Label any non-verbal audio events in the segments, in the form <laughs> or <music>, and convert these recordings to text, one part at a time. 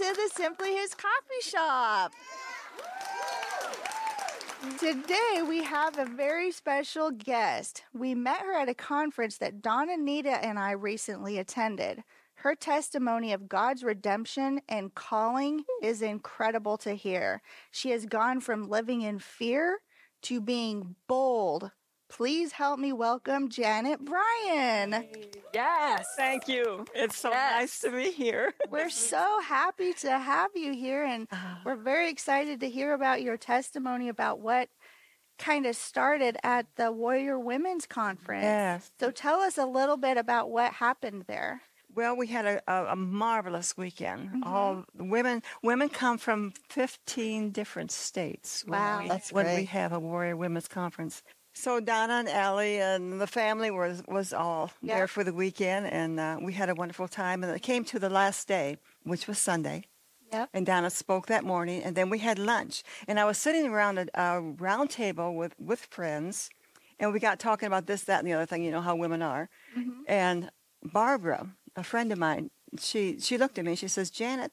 To the Simply His Coffee Shop. Today we have a very special guest. We met her at a conference that Donna Nita and I recently attended. Her testimony of God's redemption and calling is incredible to hear. She has gone from living in fear to being bold. Please help me welcome Janet Brion. Yes. Thank you. It's so Yes. nice to be here. <laughs> We're so happy to have you here, and we're very excited to hear about your testimony about what kind of started at the Warrior Women's Conference. Yes. So tell us a little bit about what happened there. Well, we had a, a, a marvelous weekend. Mm-hmm. All women women come from 15 different states. when Wow. we, That's when we have a Warrior Women's Conference. So Donna and Allie and the family was was all Yeah. there for the weekend, and uh, we had a wonderful time. And it came to the last day, which was Sunday. Yep. And Donna spoke that morning, and then we had lunch. And I was sitting around a, a round table with, with friends, and we got talking about this, that, and the other thing. You know how women are. And Barbara, a friend of mine, she she looked at me. She says, "Janet,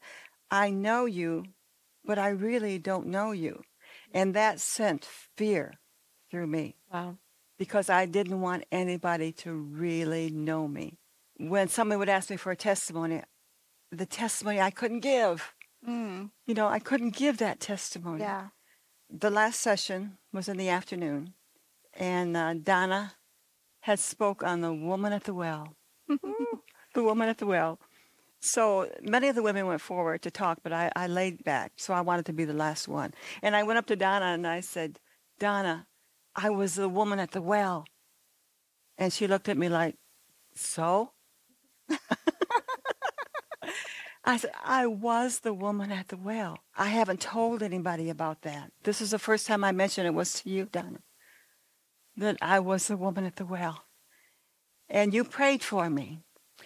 I know you, but I really don't know you," and that sent fear through me Wow. because I didn't want anybody to really know me. When somebody would ask me for a testimony, the testimony I couldn't give. Mm, You know, I couldn't give that testimony. yeah. The last session was in the afternoon, and uh, Donna had spoke on the woman at the well. <laughs> the woman at the well. So many of the women went forward to talk, but I, I laid back. So I wanted to be the last one. And I went up to Donna and I said, Donna, I was the woman at the well. And she looked at me like, so? <laughs> I said, I was the woman at the well. I haven't told anybody about that. This is the first time I mentioned it was to you, Donna, that I was the woman at the well. And you prayed for me.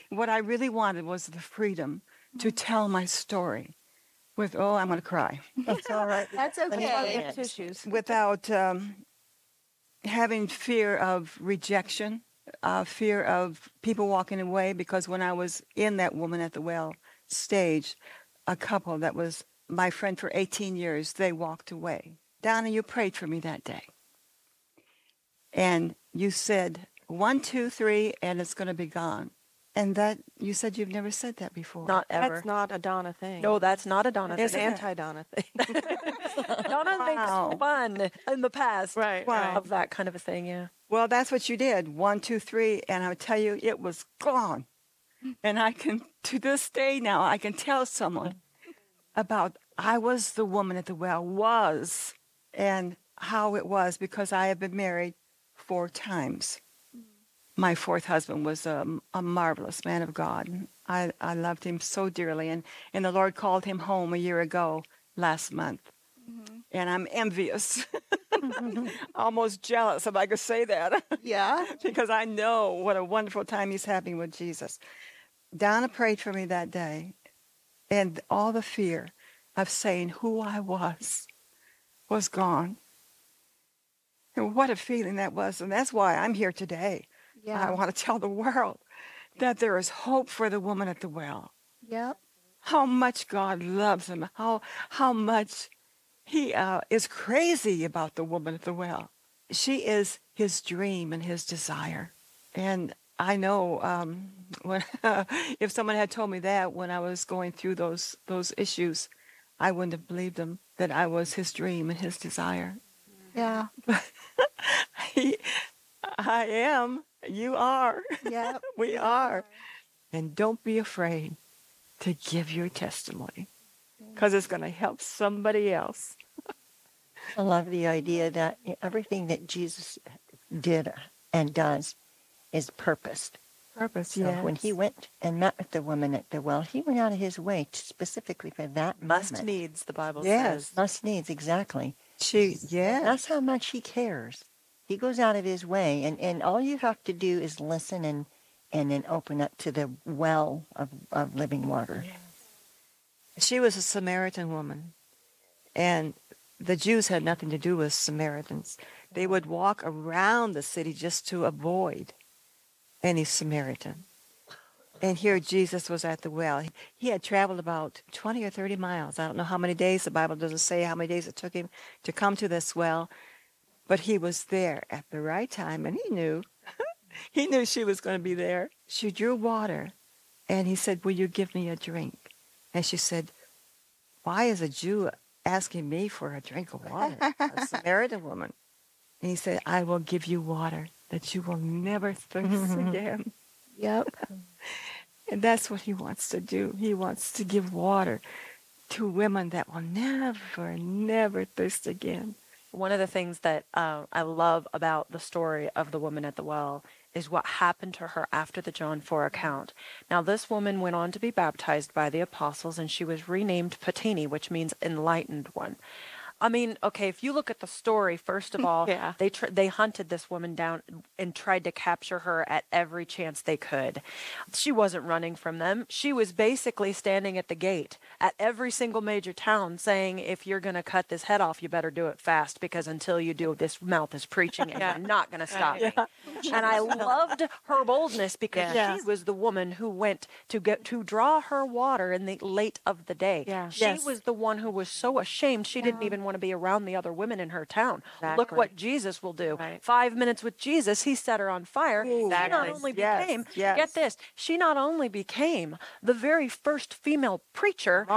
What I really wanted was the freedom to tell my story with, oh, I'm going to cry, That's all right. <laughs> That's okay. tell you. Get tissues. without um, having fear of rejection, uh, fear of people walking away. Because when I was in that woman at the well stage, a couple that was my friend for 18 years, they walked away. Donna, you prayed for me that day. And you said, one, two, three, and it's going to be gone. And that, you said you've never said that before. Not ever. That's not a Donna thing. no, that's not a Donna. Isn't thing. it? anti-Donna thing. <laughs> Donna Wow. makes fun in the past right. Wow. of that kind of a thing. Yeah. Well, that's what you did. One, two, three, and I tell you, it was gone. And I can, to this day now, I can tell someone about I was the woman at the well, was, and how it was because I have been married four times. My fourth husband was a, a marvelous man of God. I, I loved him so dearly, and, and the Lord called him home a year ago last month. Mm-hmm. And I'm envious, <laughs> <laughs> almost jealous if I could say that. Yeah. <laughs> because I know what a wonderful time he's having with Jesus. Donna prayed for me that day, and all the fear of saying who I was was gone. And what a feeling that was. And that's why I'm here today. Yeah. I want to tell the world that there is hope for the woman at the well. Yep. How much God loves him. How, how much he uh, is crazy about the woman at the well. She is his dream and his desire. And I know um, <laughs> when, if someone had told me that when I was going through those those issues, I wouldn't have believed him that I was his dream and his desire. Yeah. <laughs> He, <laughs> I am. You are. Yeah. <laughs> we are. And don't be afraid to give your testimony mm. because it's going to help somebody else. <laughs> I love the idea that everything that Jesus did and does is purposed. Purpose, So when he went and met with the woman at the well, he went out of his way to specifically for that Must moment. needs, the Bible Yes. says. Must needs, exactly. She, yeah. That's how much he cares. He goes out of his way, and, and all you have to do is listen and, and then open up to the well of, of living water. She was a Samaritan woman, and the Jews had nothing to do with Samaritans. They would walk around the city just to avoid any Samaritan. And here Jesus was at the well. He had traveled about 20 or 30 miles. I don't know how many days. The Bible doesn't say how many days it took him to come to this well. But he was there at the right time, and he knew. <laughs> he knew she was going to be there. She drew water, and he said, Will you give me a drink? And she said, Why is a Jew asking me for a drink of water? a <laughs> Samaritan woman. And he said, I will give you water that you will never thirst <laughs> again. Yep. And that's what he wants to do. He wants to give water to women that will never, never thirst again. One of the things that uh, I love about the story of the woman at the well is what happened to her after the John 4 account. Now, this woman went on to be baptized by the apostles, and she was renamed Photini, which means enlightened one. I mean, okay, if you look at the story, first of <laughs> all, Yeah. they tr- they hunted this woman down and tried to capture her at every chance they could. She wasn't running from them. She was basically standing at the gate at every single major town saying, if you're going to cut this head off, you better do it fast because until you do, this mouth is preaching and <laughs> Yeah. you're not going to stop me. And I <laughs> loved her boldness because Yeah. she was the woman who went to get to draw her water in the late of the day. Yeah. She Yes. was the one who was so ashamed she didn't even want to be around the other women in her town. Look what Jesus will do. Right. Five minutes with Jesus, he set her on fire. She not only Yes, became, yes. get this, she not only became the very first female preacher,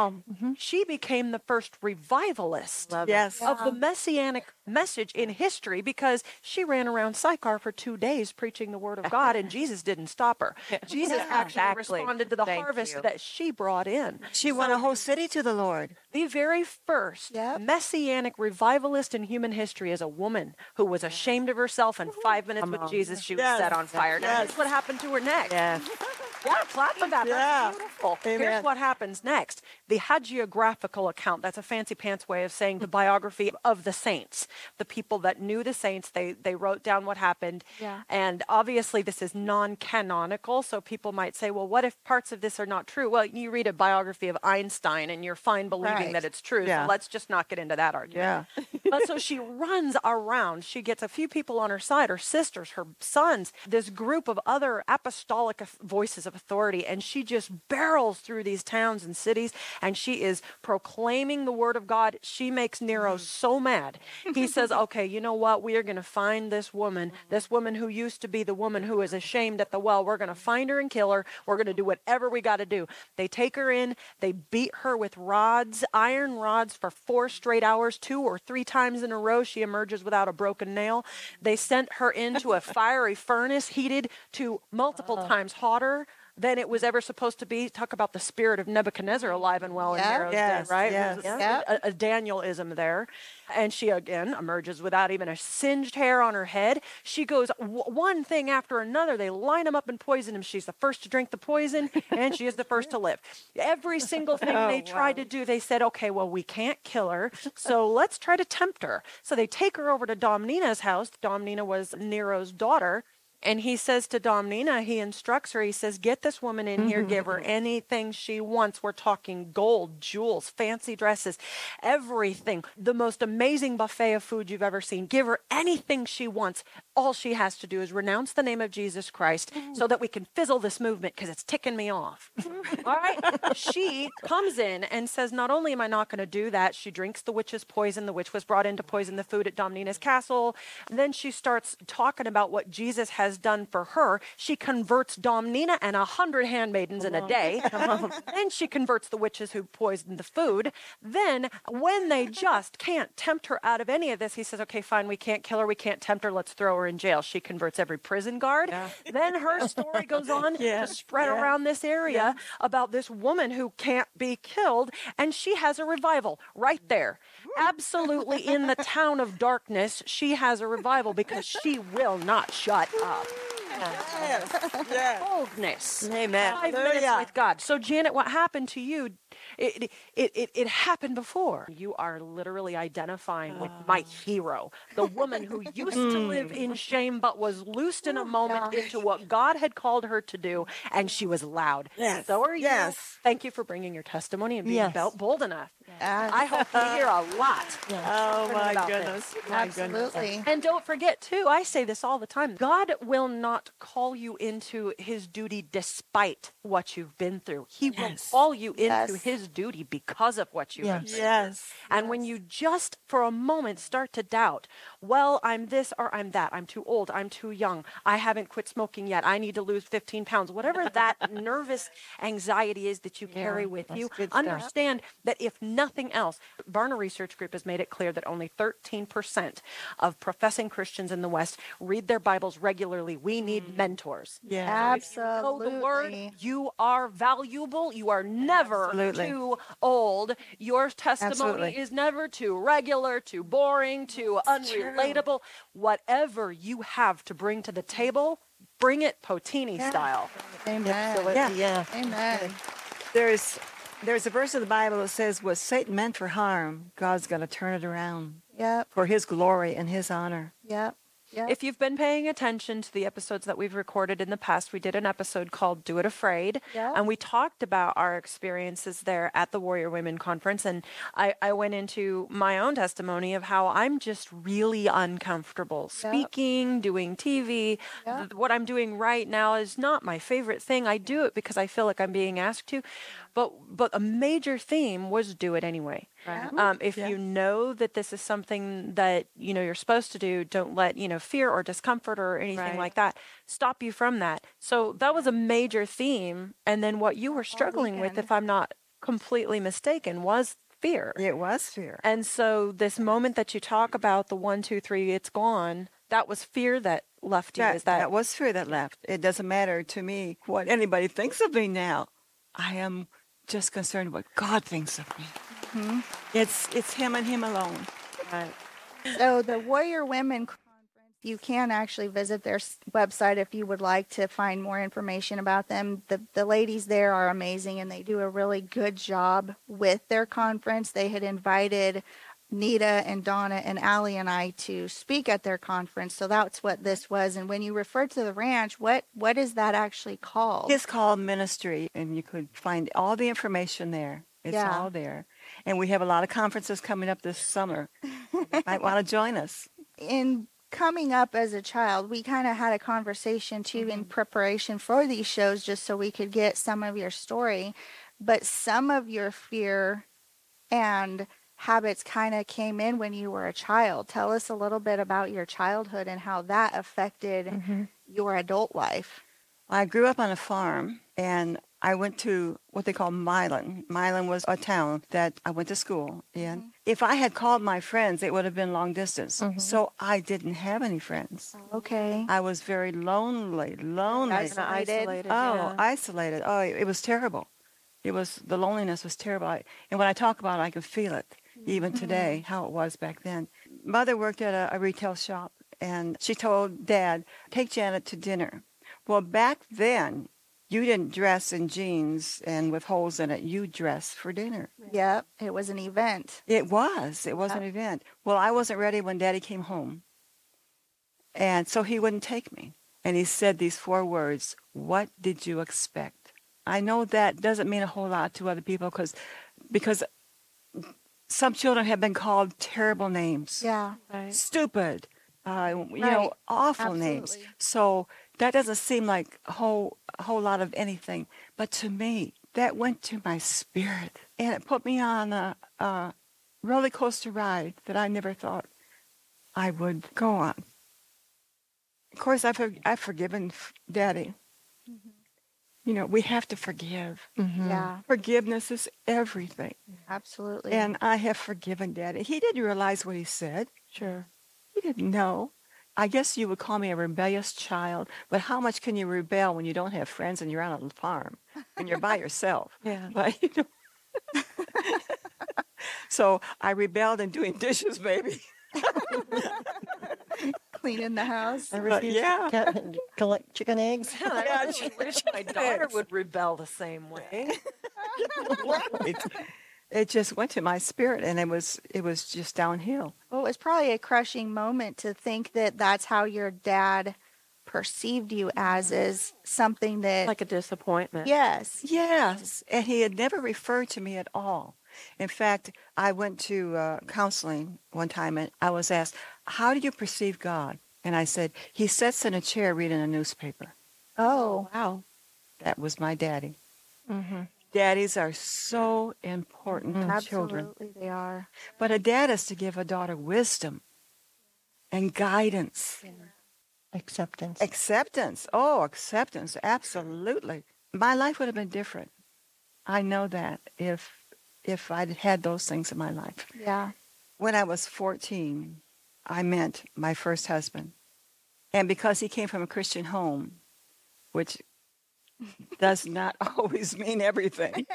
she became the first revivalist Love. Yes. of the messianic message in history because she ran around Sychar for two days preaching the word of <laughs> God and Jesus didn't stop her. Jesus actually Exactly. responded to the Thank harvest you. that she brought in. She won a whole city to the Lord. The very first Yep. messianic revivalist in human history is a woman who was ashamed of herself and five minutes with Jesus she was Yes. set on fire. Now, Yes. here's what happened to her next. Yes. <laughs> Yeah, clap for that. Yeah. That's beautiful. Here's what happens next. The hagiographical account, that's a fancy pants way of saying the mm. biography of the saints. The people that knew the saints, they, they wrote down what happened. Yeah. And obviously, this is non canonical. So people might say, well, what if parts of this are not true? Well, you read a biography of Einstein and you're fine believing Right. that it's true. Yeah. So let's just not get into that argument. Yeah. <laughs> but so she runs around. She gets a few people on her side, her sisters, her sons, this group of other apostolic voices of authority, and she just barrels through these towns and cities, and she is proclaiming the word of God. She makes Nero mm. so mad. He says, <laughs> "Okay, you know what? We are going to find this woman, this woman who used to be the woman who is ashamed at the well. We're going to find her and kill her. We're going to do whatever we got to do." They take her in. They beat her with rods, iron rods, for four straight hours, two or three times in a row. She emerges without a broken nail. They sent her into a <laughs> fiery furnace heated to multiple times hotter than it was ever supposed to be. Talk about the spirit of Nebuchadnezzar alive and well in Nero's Yes, den, right? yes. Yeah. A, a Danielism there. And she again emerges without even a singed hair on her head. She goes w- one thing after another. They line him up and poison him. She's the first to drink the poison, and she is the first to live. Every single thing <laughs> Oh, they tried to do, they said, okay, well, we can't kill her, so let's try to tempt her. So they take her over to Domnina's house. Domnina was Nero's daughter. And he says to Domnina, he instructs her, he says, Get this woman in here, give her mm-hmm. anything she wants. We're talking gold, jewels, fancy dresses, everything. The most amazing buffet of food you've ever seen. Give her anything she wants. All she has to do is renounce the name of Jesus Christ mm. so that we can fizzle this movement because it's ticking me off. Mm-hmm. All right? <laughs> She comes in and says, Not only am I not going to do that, she drinks the witch's poison. The witch was brought in to poison the food at Domnina's castle. then she starts talking about what Jesus has done for her. She converts Domnina and a hundred handmaidens in a day. <laughs> then she converts the witches who poisoned the food. Then, when they just can't tempt her out of any of this, he says, Okay, fine, we can't kill her, we can't tempt her, let's throw her in jail. She converts every prison guard. Then her story goes on <laughs> Yeah, to spread yeah, around this area about this woman who can't be killed, and she has a revival right there. Absolutely in the town of darkness, she has a revival because she will not shut up. Yes. <laughs> yes. Boldness. Amen. Five minutes with God. So, Janet, what happened to you? It, it, it, it happened before. You are literally identifying with my ah. hero, the woman who used to live hmm. in shame but was loosed in a oh, moment into what God had called her to do, and she was loud. Yes. So are you. Yes. Thank you for bringing your testimony and being Yes. bel- bold enough. Yes. <laughs> I hope we hear a lot. Oh, my goodness. this. My goodness. Absolutely. And don't forget, too, I say this all the time God will not not call you into his duty despite what you've been through. He Yes. will call you into Yes. His duty because of what you have Yes. been Yes. and when you just for a moment start to doubt, well, I'm this or I'm that, I'm too old, I'm too young, I haven't quit smoking yet, I need to lose 15 pounds, whatever that <laughs> nervous anxiety is that you carry with you, understand that if nothing else, Barna Research Group has made it clear that only 13% of professing Christians in the West read their Bibles regularly. We need mm-hmm. mentors. Yeah. Absolutely. Know the word. Absolutely. You are valuable. You are never Absolutely. Too old. Your testimony Absolutely. is never too regular, too boring, too unrelatable. Whatever you have to bring to the table, bring it Photini style. Amen. Absolutely, Yeah. yeah. Amen. There's there's a verse of the Bible that says, "What Satan meant for harm, God's going to turn it around Yep. for His glory and His honor." Yep. If you've been paying attention to the episodes that we've recorded in the past, we did an episode called Do It Afraid. Yeah. And we talked about our experiences there at the Warrior Women Conference. And I, I went into my own testimony of how I'm just really uncomfortable speaking, doing TV. What I'm doing right now is not my favorite thing. I do it because I feel like I'm being asked to. But but a major theme was do it anyway. Right. Um, if Yeah. you know that this is something that you know you're supposed to do, don't let you know fear or discomfort or anything Right. like that stop you from that. So that was a major theme, and then what you were struggling with, if I'm not completely mistaken, was fear. It was fear. And so this moment that you talk about, the one, two, three, it's gone. That was fear that left you. That, is that, that was fear that left. It doesn't matter to me what anybody thinks of me now. I am just concerned what God thinks of me. Mm-hmm. It's it's Him and Him alone. So the Warrior Women Conference, you can actually visit their website if you would like to find more information about them. The the ladies there are amazing and they do a really good job with their conference. They had invited Nita and Donna and Allie and I to speak at their conference. So that's what this was. And when you refer to the ranch, what what is that actually called? It's called ministry, and you could find all the information there. It's Yeah. all there. And we have a lot of conferences coming up this summer. <laughs> you might want to join us. in coming up as a child, we kind of had a conversation too in mm-hmm. preparation for these shows just so we could get some of your story. But some of your fear and habits kind of came in when you were a child. Tell us a little bit about your childhood and how that affected mm-hmm. your adult life. I grew up on a farm, and I went to what they call Milan. Milan was a town that I went to school in. Mm-hmm. If I had called my friends, it would have been long distance. Mm-hmm. So I didn't have any friends. Okay. I was very lonely, lonely. That's Kinda Isolated. isolated. Oh, yeah. isolated. Oh, it was terrible. It was the loneliness was terrible. I, and when I talk about it, I can feel it even today, mm-hmm. how it was back then. Mother worked at a, a retail shop, and she told Dad, "Take Janet to dinner." Well, back then, you didn't dress in jeans and with holes in it. You dressed for dinner. Yep. It was an event. It was. It was an event. Well, I wasn't ready when Daddy came home, and so he wouldn't take me. And he said these four words: "What did you expect?" I know that doesn't mean a whole lot to other people because because some children have been called terrible names, Yeah. Right. stupid, uh, you Right. know, awful names. So that doesn't seem like a whole a whole lot of anything, but to me, that went to my spirit, and it put me on a, a roller coaster ride that I never thought I would go on. Of course, I've I've forgiven f- Daddy. You know, we have to forgive. Mm-hmm. Yeah. Forgiveness is everything. Absolutely. And I have forgiven Daddy. He didn't realize what he said. Sure. He didn't know. I guess you would call me a rebellious child, but how much can you rebel when you don't have friends and you're on a farm and you're by yourself? <laughs> Yeah. <laughs> But, you know. <laughs> so I rebelled in doing dishes, maybe. Cleaning the house. I But refuse yeah. to <laughs> collect chicken eggs. Yeah, I really <laughs> wish my daughter would rebel the same way. <laughs> it, it just went to my spirit, and it was it was just downhill. Well, it was probably a crushing moment to think that that's how your dad perceived you as mm-hmm. is something that Like a disappointment. yes Yes, and he had never referred to me at all. In fact, I went to uh, counseling one time and I was asked, How do you perceive God? And I said, he sits in a chair reading a newspaper. Oh, Wow. That was my daddy. Mm-hmm. Daddies are so important to children. absolutely they are. But a dad is to give a daughter wisdom and guidance. Acceptance. Acceptance. Oh, acceptance. Absolutely. My life would have been different. I know that if if I'd had those things in my life. Yeah. When I was 14, I met my first husband. And because he came from a Christian home, which <laughs> does not <laughs> always mean everything,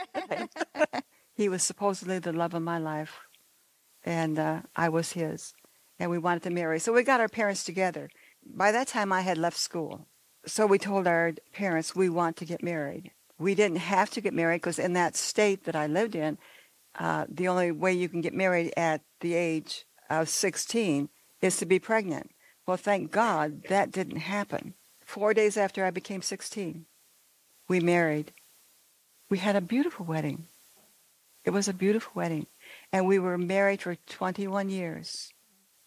<laughs> he was supposedly the love of my life. And uh, I was his. And we wanted to marry. So we got our parents together. By that time, I had left school. So we told our parents we want to get married. We didn't have to get married because in that state that I lived in, uh, the only way you can get married at the age of 16 is to be pregnant. Well, thank God that didn't happen. Four days after I became 16, we married. We had a beautiful wedding. It was a beautiful wedding. And we were married for 21 years.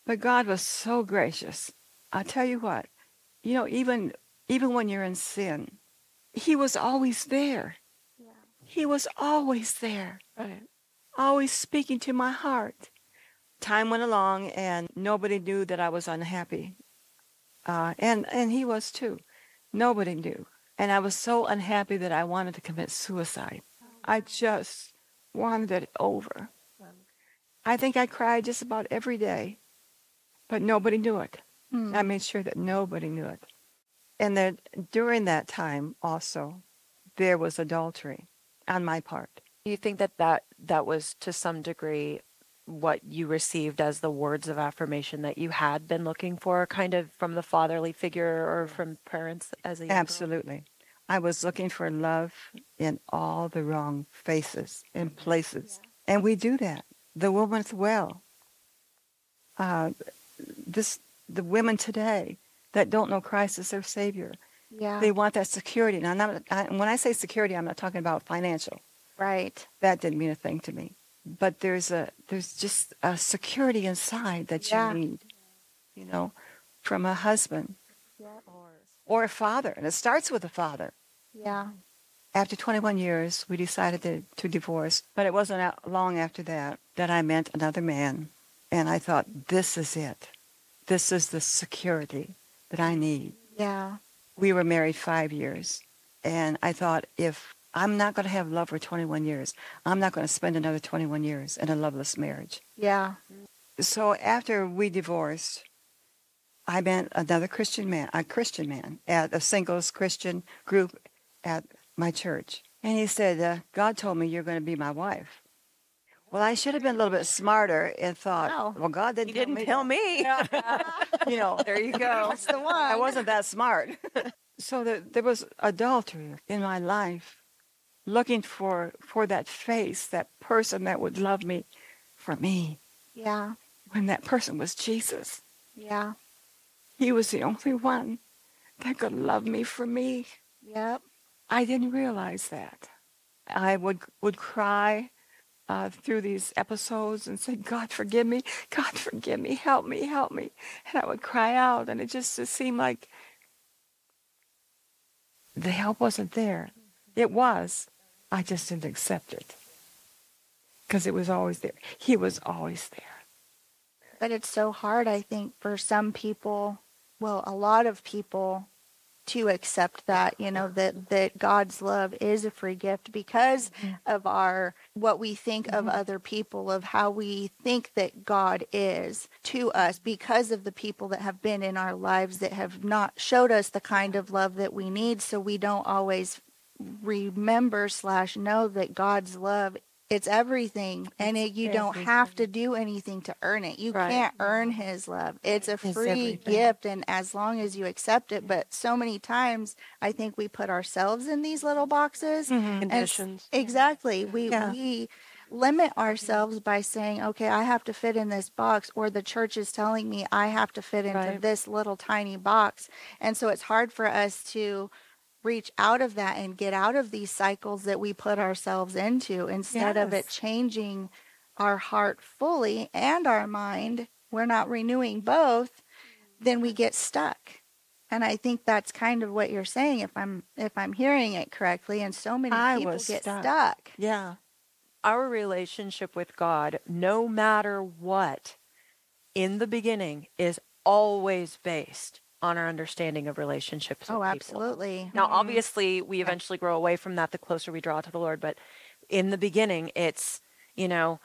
But God was so gracious. I'll tell you what, you know, even even when you're in sin, he was always there. He was always there Right. Always speaking to my heart. Time went along, and nobody knew that I was unhappy, uh, and and he was too. Nobody knew, and I was so unhappy that I wanted to commit suicide. I just wanted it over. I think I cried just about every day, but nobody knew it. Hmm. I made sure that nobody knew it. And that during that time also, there was adultery on my part. Do you think that, that that was to some degree what you received as the words of affirmation that you had been looking for, kind of from the fatherly figure or from parents as a young girl? Absolutely. I was looking for love in all the wrong faces and places. And we do that. The woman at well. Uh, this, the women today that don't know Christ as their Savior, Yeah. they want that security. Now, I'm not, I, when I say security, I'm not talking about financial. Right. That didn't mean a thing to me. But there's a there's just a security inside that you Yeah. need, you know, from a husband or a father, and it starts with a father. Yeah. After 21 years, we decided to, to divorce, but it wasn't long after that that I met another man, and I thought, this is it. This is the security that I need. Yeah. We were married five years, and I thought, if I'm not going to have love for 21 years, I'm not going to spend another 21 years in a loveless marriage. Yeah. So after we divorced, I met another Christian man, a Christian man at a singles Christian group at my church. And he said, uh, God told me you're going to be my wife. Well, I should have been a little bit smarter and thought, Wow. well, God didn't, He didn't tell me. <laughs> <laughs> you know, there you go. That's the one. I wasn't that smart. <laughs> so the, there was adultery in my life, looking for, for that face, that person that would love me for me, Yeah. when that person was Jesus. Yeah. He was the only one that could love me for me. Yep. I didn't realize that. I would would cry uh, through these episodes and say, "God, forgive me! God, forgive me! Help me! Help me!" And I would cry out, and it just it seemed like the help wasn't there. It was. I just didn't accept it because it was always there. He was always there. But it's so hard, I think, for some people, well, a lot of people to accept that, you know, that, that God's love is a free gift because mm-hmm. of our, what we think of mm-hmm. other people, of how we think that God is to us because of the people that have been in our lives that have not showed us the kind of love that we need. So we don't always remember slash know that God's love it's everything and it, you don't have to do anything to earn it you Right. can't earn his love it's a free everything. gift and as long as you accept it but so many times i think we put ourselves in these little boxes mm-hmm. and s- Conditions. exactly we Yeah. we limit ourselves by saying okay i have to fit in this box or the church is telling me i have to fit into Right. this little tiny box and so it's hard for us to reach out of that and get out of these cycles that we put ourselves into instead of it changing our heart fully and our mind we're not renewing both then we get stuck. And I think that's kind of what you're saying if I'm if I'm hearing it correctly and so many I people get stuck. stuck. Yeah. Our relationship with God, no matter what, in the beginning is always based on our understanding of relationships. Oh, with people. absolutely. Now, mm-hmm. obviously, we eventually grow away from that the closer we draw to the Lord, but in the beginning, it's, you know,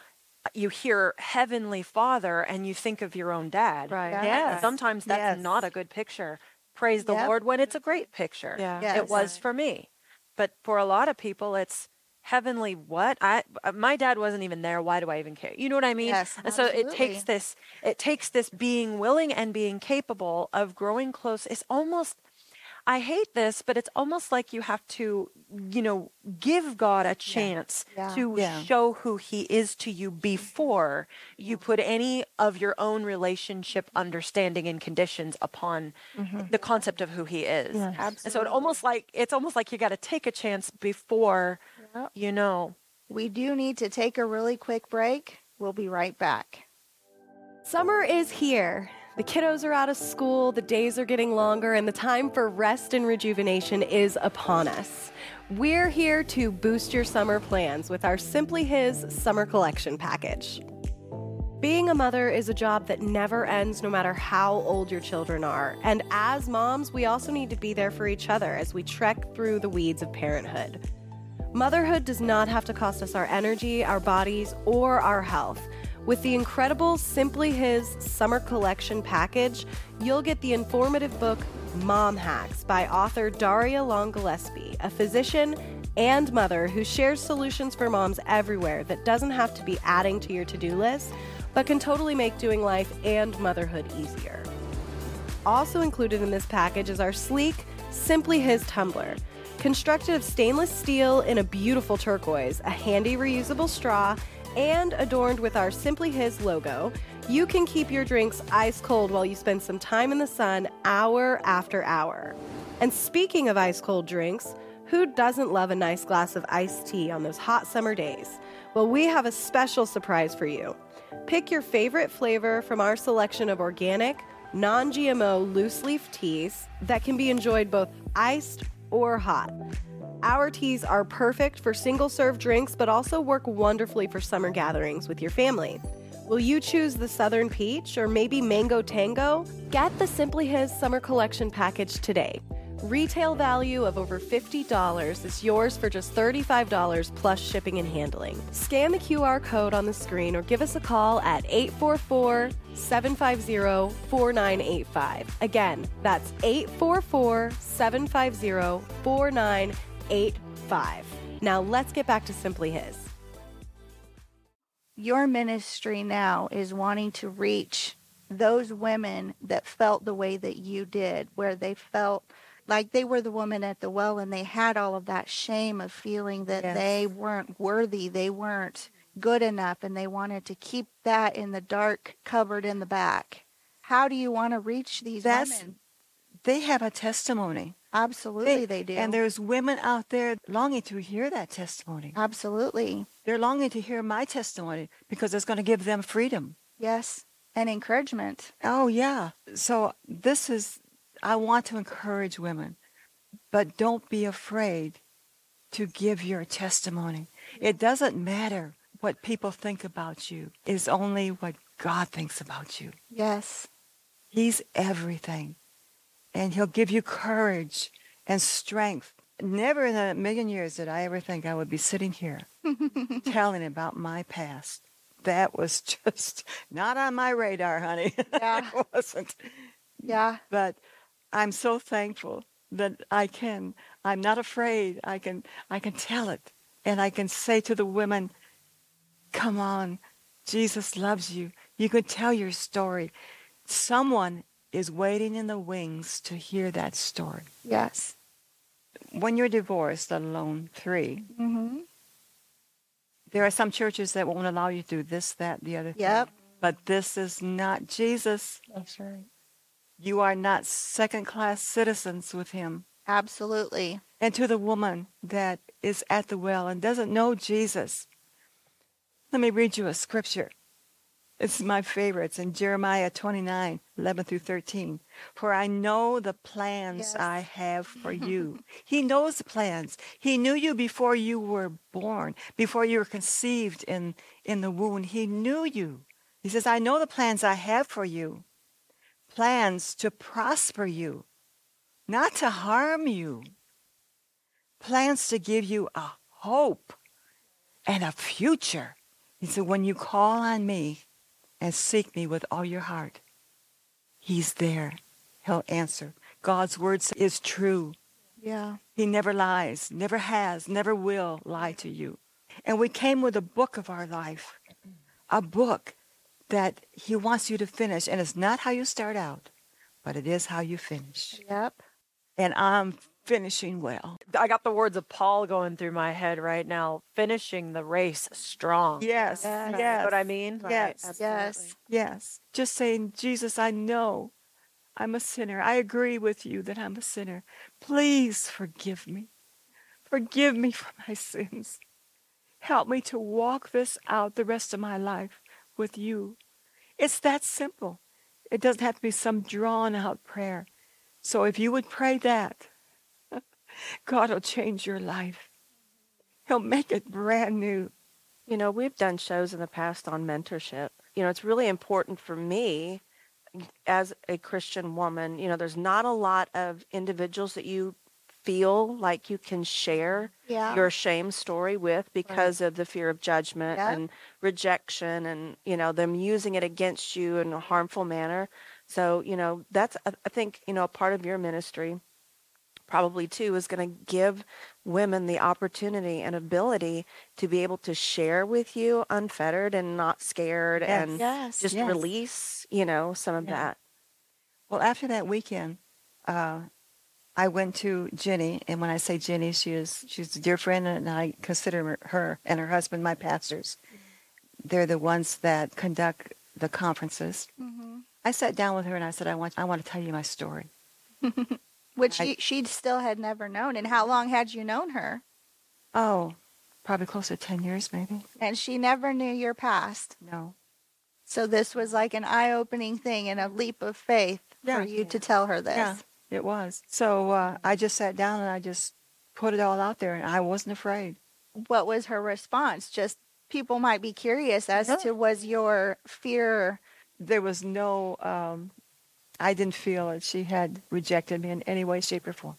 you hear Heavenly Father and you think of your own dad. Right. Yeah. Yes. Sometimes that's Yes. not a good picture. Praise the Yep. Lord when it's a great picture. Yeah. Yes. It was for me. But for a lot of people, it's heavenly what? I uh, my dad wasn't even there. Why do I even care? You know what I mean? Yes, and so it takes this it takes this being willing and being capable of growing close. It's almost I hate this, but it's almost like you have to, you know, give God a chance Yeah. to Yeah. show who he is to you before you put any of your own relationship understanding and conditions upon the concept of who he is. absolutely. And so it almost like it's almost like you got to take a chance before Yep. you know. We do need to take a really quick break. We'll be right back. Summer is here. The kiddos are out of school, the days are getting longer, and the time for rest and rejuvenation is upon us. We're here to boost your summer plans with our Simply His Summer Collection package. Being a mother is a job that never ends no matter how old your children are. And as moms, we also need to be there for each other as we trek through the weeds of parenthood. Motherhood does not have to cost us our energy, our bodies, or our health. With the incredible Simply His Summer Collection package, you'll get the informative book Mom Hacks by author Darria Long Gillespie, a physician and mother who shares solutions for moms everywhere that doesn't have to be adding to your to do list, but can totally make doing life and motherhood easier. Also included in this package is our sleek Simply His tumbler. Constructed of stainless steel in a beautiful turquoise, a handy reusable straw, and adorned with our Simply His logo, you can keep your drinks ice cold while you spend some time in the sun hour after hour. And speaking of ice cold drinks, who doesn't love a nice glass of iced tea on those hot summer days? Well, we have a special surprise for you. Pick your favorite flavor from our selection of organic, non GMO loose leaf teas that can be enjoyed both iced or hot. Our teas are perfect for single serve drinks, but also work wonderfully for summer gatherings with your family. Will you choose the Southern Peach or maybe Mango Tango? Get the Simply His Summer Collection package today. Retail value of over $50 is yours for just $35 plus shipping and handling. Scan the QR code on the screen or give us a call at 844 750 4985. Again, that's 844 750 4985. Now let's get back to Simply His. Your ministry now is wanting to reach those women that felt the way that you did, where they felt like they were the woman at the well and they had all of that shame of feeling that Yes. they weren't worthy, they weren't good enough, and they wanted to keep that in the dark cupboard in the back. How do you want to reach these That's- women? They have a testimony. Absolutely, they, do. And there's women out there longing to hear that testimony. Absolutely. They're longing to hear my testimony because it's going to give them freedom. Yes. And encouragement. Oh, yeah. So this is, I want to encourage women, but don't be afraid to give your testimony. It doesn't matter what people think about you, it's only what God thinks about you. Yes. He's everything. And He'll give you courage and strength. Never in a million years did I ever think I would be sitting here <laughs> telling about my past. That was <laughs> just not on my radar, honey. <laughs> Yeah. it wasn't. Yeah. But I'm so thankful that I can. I'm not afraid. I can. I can tell it, and I can say to the women, "Come on, Jesus loves you. You can tell your story. Someone is waiting in the wings to hear that story. Yes. When you're divorced, let alone three, Mm-hmm. there are some churches that won't allow you to do this, that, the other Yep. thing. But this is not Jesus. That's right. You are not second class citizens with him. Absolutely. And to the woman that is at the well and doesn't know Jesus, let me read you a scripture. It's my favorite. It's in Jeremiah 29, 11 through 13. For I know the plans Yes. I have for <laughs> you. he knows the plans. He knew you before you were born, before you were conceived in, in the womb. He knew you. He says, I know the plans I have for you. Plans to prosper you, not to harm you. Plans to give you a hope and a future. He said, when you call on me and seek me with all your heart, he's there. He'll answer. God's word is true. Yeah. He never lies, never has, never will lie to you. And we came with a book of our life, a book that he wants you to finish. And it's not how you start out, but it is how you finish. Yep. And I'm finishing well. I got the words of Paul going through my head right now, finishing the race strong. Yes, Yes. You yes. what I mean? Yes. Right, Yes. absolutely. Yes. Just saying, Jesus, I know I'm a sinner. I agree with you that I'm a sinner. Please forgive me. Forgive me for my sins. Help me to walk this out the rest of my life with you. It's that simple. It doesn't have to be some drawn out prayer. So if you would pray that, <laughs> God will change your life. He'll make it brand new. You know, we've done shows in the past on mentorship. You know, it's really important for me as a Christian woman. You know, there's not a lot of individuals that you feel like you can share Yeah. your shame story with because of the fear of judgment and rejection and, you know, them using it against you in a harmful manner. So, you know, that's, I I think, you know, a part of your ministry probably too is going to give women the opportunity and ability to be able to share with you unfettered and not scared Yes. and Yes. just Yes. release, you know, some of that. Well, after that weekend, uh, I went to Jenny, and when I say Jenny, she is she's a dear friend, and I consider her- and her husband my pastors. They're the ones that conduct the conferences. hmm I sat down with her and I said, I want I want to tell you my story. <laughs> Which I- she, she still had never known. And how long had you known her? Oh, probably close to ten years, maybe. And she never knew your past. No. So this was like an eye-opening thing and a leap of faith Yeah. for you to tell her this. Yeah, it was. So uh, I just sat down and I just put it all out there, and I wasn't afraid. What was her response? Just people might be curious as Yeah. to was your fear There was no. Um, I didn't feel that she had rejected me in any way, shape, or form.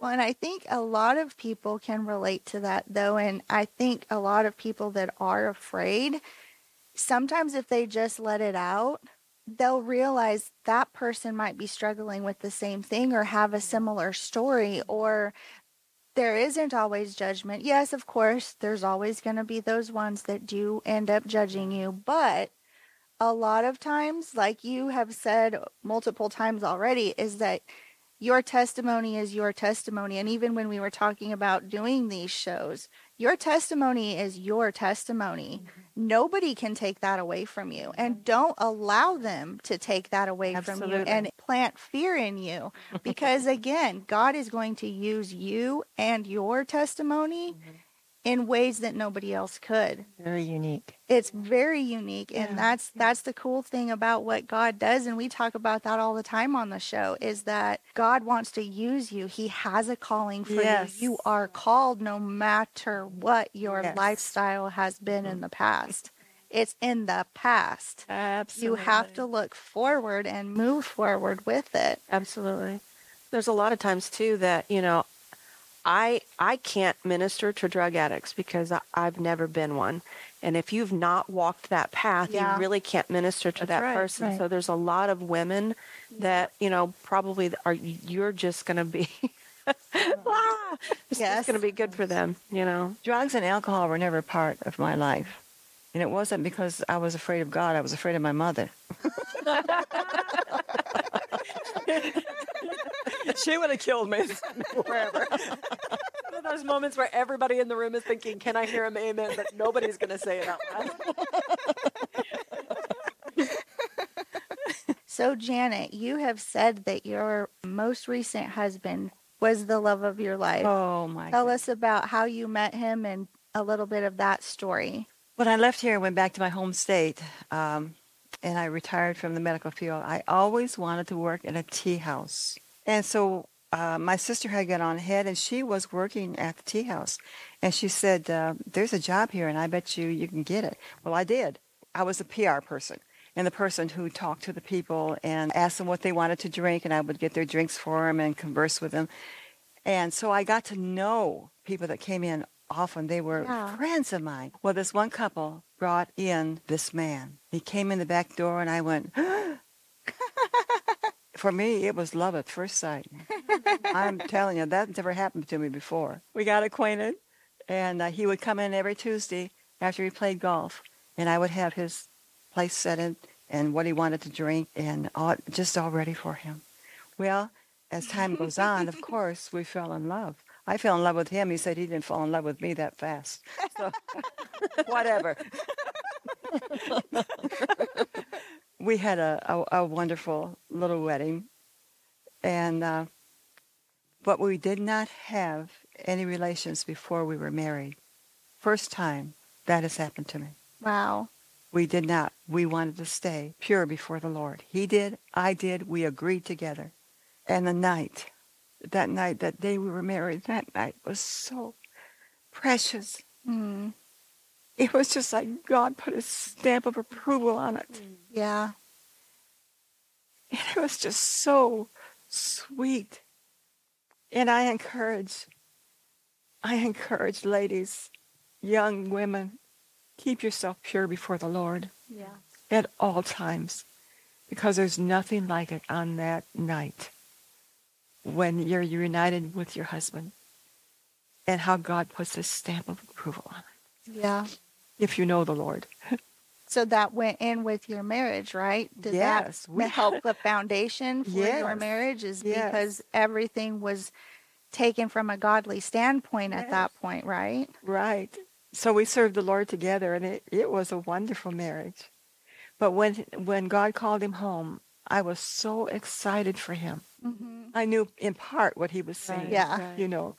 Well, and I think a lot of people can relate to that though. And I think a lot of people that are afraid, sometimes if they just let it out, they'll realize that person might be struggling with the same thing or have a mm-hmm. similar story or there isn't always judgment. Yes, of course, there's always going to be those ones that do end up judging you, but a lot of times, like you have said multiple times already, is that your testimony is your testimony. And even when we were talking about doing these shows, your testimony is your testimony. Mm-hmm. Nobody can take that away from you. And don't allow them to take that away from you and plant fear in you. Because <laughs> again, God is going to use you and your testimony mm-hmm. In ways that nobody else could Very unique. it's very unique and that's that's the cool thing about what God does and we talk about that all the time on the show is that God wants to use you. He has a calling for Yes. you. You are called no matter what your Yes. lifestyle has been in the past. It's in the past. Absolutely. You have to look forward and move forward with it. Absolutely. There's a lot of times too that, you know, I I can't minister to drug addicts because I, I've never been one. And if you've not walked that path, Yeah. you really can't minister to That's that right, person. right. So there's a lot of women that, you know, probably are you're just going to be Ah, <laughs> <laughs> it's Yes. just going to be good for them, you know. Drugs and alcohol were never part of my life. And it wasn't because I was afraid of God, I was afraid of my mother. <laughs> she would have killed me wherever. <laughs> One of those moments where everybody in the room is thinking, "Can I hear him amen?" But nobody's going to say it out loud. <laughs> So Janet, you have said that your most recent husband was the love of your life. Oh my Tell God. us about how you met him and a little bit of that story. When I left here and went back to my home state, um, and I retired from the medical field, I always wanted to work in a tea house. And so uh, my sister had got on ahead, and she was working at the tea house. And she said, uh, "There's a job here, and I bet you you can get it." Well, I did. I was a PR person, and the person who talked to the people and asked them what they wanted to drink, and I would get their drinks for them and converse with them. And so I got to know people that came in often. They were Yeah. friends of mine. Well, this one couple brought in this man. He came in the back door, and I went, <gasps> for me, it was love at first sight. I'm <laughs> telling you, that never happened to me before. We got acquainted, and uh, he would come in every Tuesday after he played golf, and I would have his place set in and what he wanted to drink, and all, just all ready for him. Well, as time goes on, of <laughs> course, we fell in love. I fell in love with him. He said he didn't fall in love with me that fast. So, <laughs> whatever. we had a, a, a wonderful little wedding, and uh, but we did not have any relations before we were married. First time that has happened to me. Wow. We did not. We wanted to stay pure before the Lord. He did. I did. We agreed together. And the night, that night, that day we were married, that night was so precious. Mm. It was just like God put a stamp of approval on it. Yeah. And it was just so sweet. And I encourage, I encourage ladies, young women, keep yourself pure before the Lord Yeah. at all times because there's nothing like it on that night when you're united with your husband and how God puts his stamp of approval on it Yeah. if you know the Lord. <laughs> So that went in with your marriage, right? Did Yes, that we- help the foundation for your marriage? Is Yes. because everything was taken from a godly standpoint at that point, right? Right. So we served the Lord together, and it, it was a wonderful marriage. But when when God called him home, I was so excited for him. Mm-hmm. I knew in part what he was saying. Yeah. You know,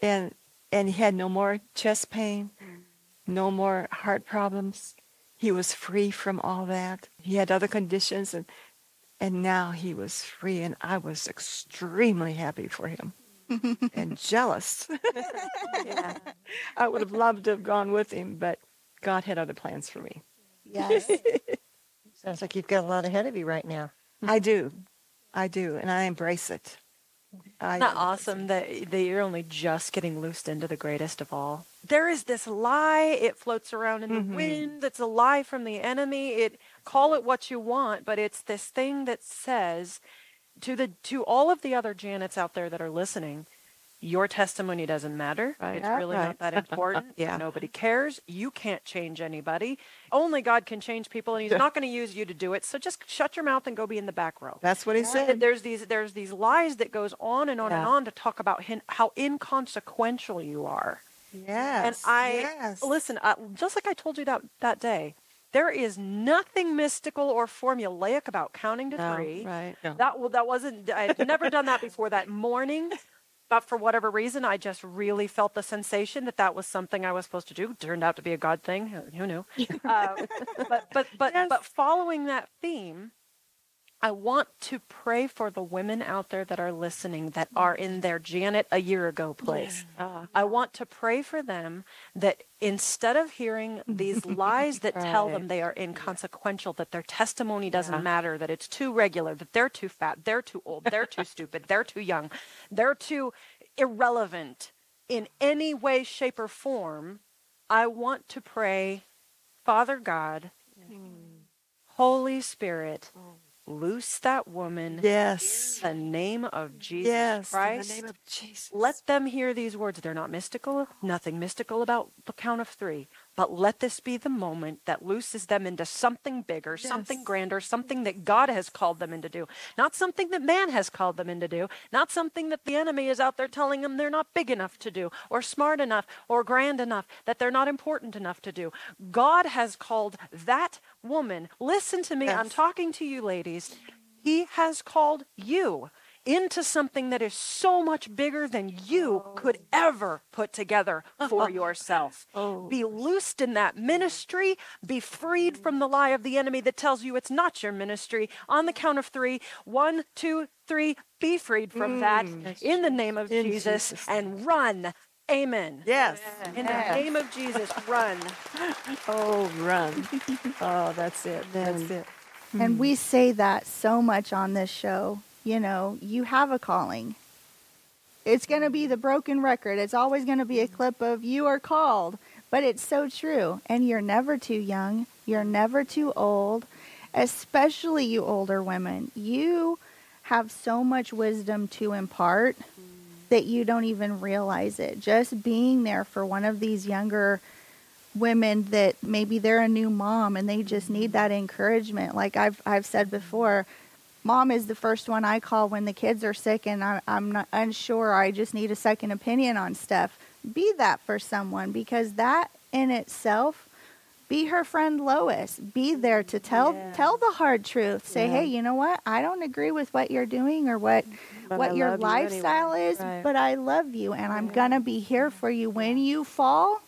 and and he had no more chest pain, Mm. no more heart problems. He was free from all that. He had other conditions, and and now he was free, and I was extremely happy for him <laughs> and jealous. <laughs> yeah. I would have loved to have gone with him, but God had other plans for me. Yes. <laughs> Sounds like you've got a lot ahead of you right now. <laughs> I do. I do, and I embrace it. I Isn't that awesome that, that you're only just getting loosed into the greatest of all? There is this lie. It floats around in the Mhm. wind. that's a lie from the enemy. It call it what you want, but it's this thing that says to the to all of the other Janets out there that are listening, your testimony doesn't matter. Right. It's Yeah, really right. not that <laughs> important. Yeah. Nobody cares. You can't change anybody. Only God can change people, and He's not going to use you to do it. So just shut your mouth and go be in the back row. That's what he And said. there's these there's these lies that goes on and on and on to talk about hin- how inconsequential you are. Yes. and I yes. listen, uh, just like I told you that that day, there is nothing mystical or formulaic about counting to No, three. right. That well, that wasn't. I'd never done that before that morning. But for whatever reason, I just really felt the sensation that that was something I was supposed to do. Turned out to be a God thing. Who- Who knew? <laughs> uh, but but but but following that theme, I want to pray for the women out there that are listening that are in their Janet a year ago place. Ah, I want to pray for them that instead of hearing these <laughs> lies that tell them they are inconsequential, that their testimony doesn't Yeah. matter, that it's too regular, that they're too fat, they're too old, they're too stupid, they're too young, they're too irrelevant in any way, shape, or form, I want to pray, Father God, Holy Spirit, loose that woman yes. in the name of Jesus Yes. Christ. In the name of Jesus. Let them hear these words. They're not mystical, nothing mystical about the count of three. But let this be the moment that looses them into something bigger, something grander, something that God has called them into do. Not something that man has called them into do. Not something that the enemy is out there telling them they're not big enough to do, or smart enough, or grand enough, that they're not important enough to do. God has called that woman. Listen to me. I'm talking to you, ladies. He has called you. Into something that is so much bigger than you could ever put together for <laughs> yourself. Oh. Be loosed in that ministry. Be freed from the lie of the enemy that tells you it's not your ministry. On the count of three, one, two, three, be freed from that mm. in the name of Jesus Jesus' and run. Amen. Yes. In the name of Jesus, run. <laughs> Oh, run. <laughs> oh, that's it. That's it. And we hmm. say that so much on this show. You know, you have a calling. It's going to be the broken record. It's always going to be a mm-hmm. clip of you are called. But it's so true. And you're never too young. You're never too old, especially you older women. You have so much wisdom to impart mm. that you don't even realize it. Just being there for one of these younger women that maybe they're a new mom and they just need mm-hmm. that encouragement. Like I've I've said mm-hmm. before, mom is the first one I call when the kids are sick and I, I'm not unsure. I just need a second opinion on stuff. Be that for someone because that in itself. Be her friend Lois. Be there to tell Yeah. tell the hard truth. Say, Yeah. hey, you know what? I don't agree with what you're doing or what But what I your love you anyway. lifestyle is, Right. but I love you and I'm gonna be here for you when you fall.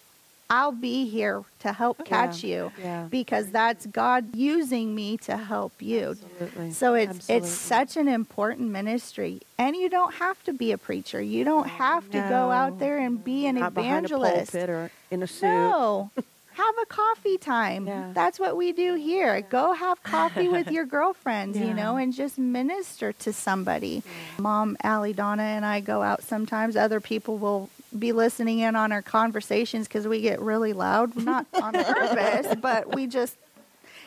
I'll be here to help oh, catch you Yeah. because that's God using me to help you. Absolutely. So it's Absolutely. it's such an important ministry, and you don't have to be a preacher. You don't have to go out there and be an Not behind a evangelist. pulpit or in a suit. No. Have a coffee time. Yeah. That's what we do here. Go have coffee with your <laughs> girlfriends, you know, and just minister to somebody. Mom, Allie, Donna, and I go out sometimes. Other people will be listening in on our conversations because we get really loud. Not on <laughs> purpose, but we just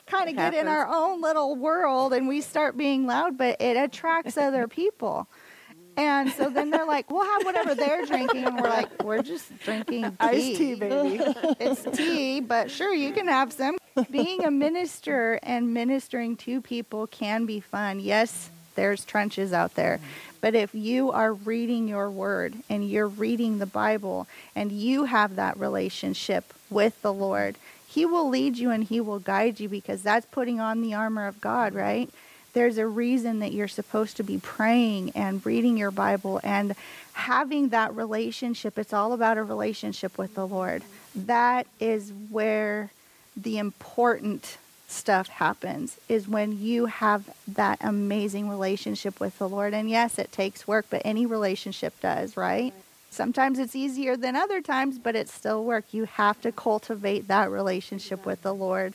kind of get in our own little world and we start being loud, but it attracts other <laughs> people. And so then they're like, we'll have whatever they're drinking. And we're like, we're just drinking tea. Iced tea, baby. <laughs> it's tea, but sure, you can have some. Being a minister and ministering to people can be fun. Yes, there's trenches out there. But if you are reading your word and you're reading the Bible and you have that relationship with the Lord, He will lead you and He will guide you because that's putting on the armor of God, right? There's a reason that you're supposed to be praying and reading your Bible and having that relationship. It's all about a relationship with the Lord. That is where the important stuff happens is when you have that amazing relationship with the Lord. And yes, it takes work, but any relationship does, right? Sometimes it's easier than other times, but it's still work. You have to cultivate that relationship with the Lord.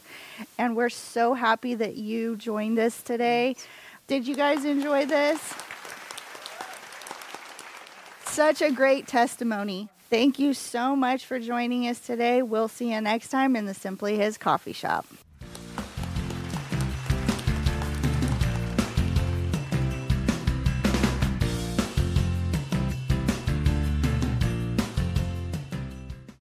And we're so happy that you joined us today. Did you guys enjoy this? Such a great testimony. Thank you so much for joining us today. We'll see you next time in the Simply His Coffee Shop.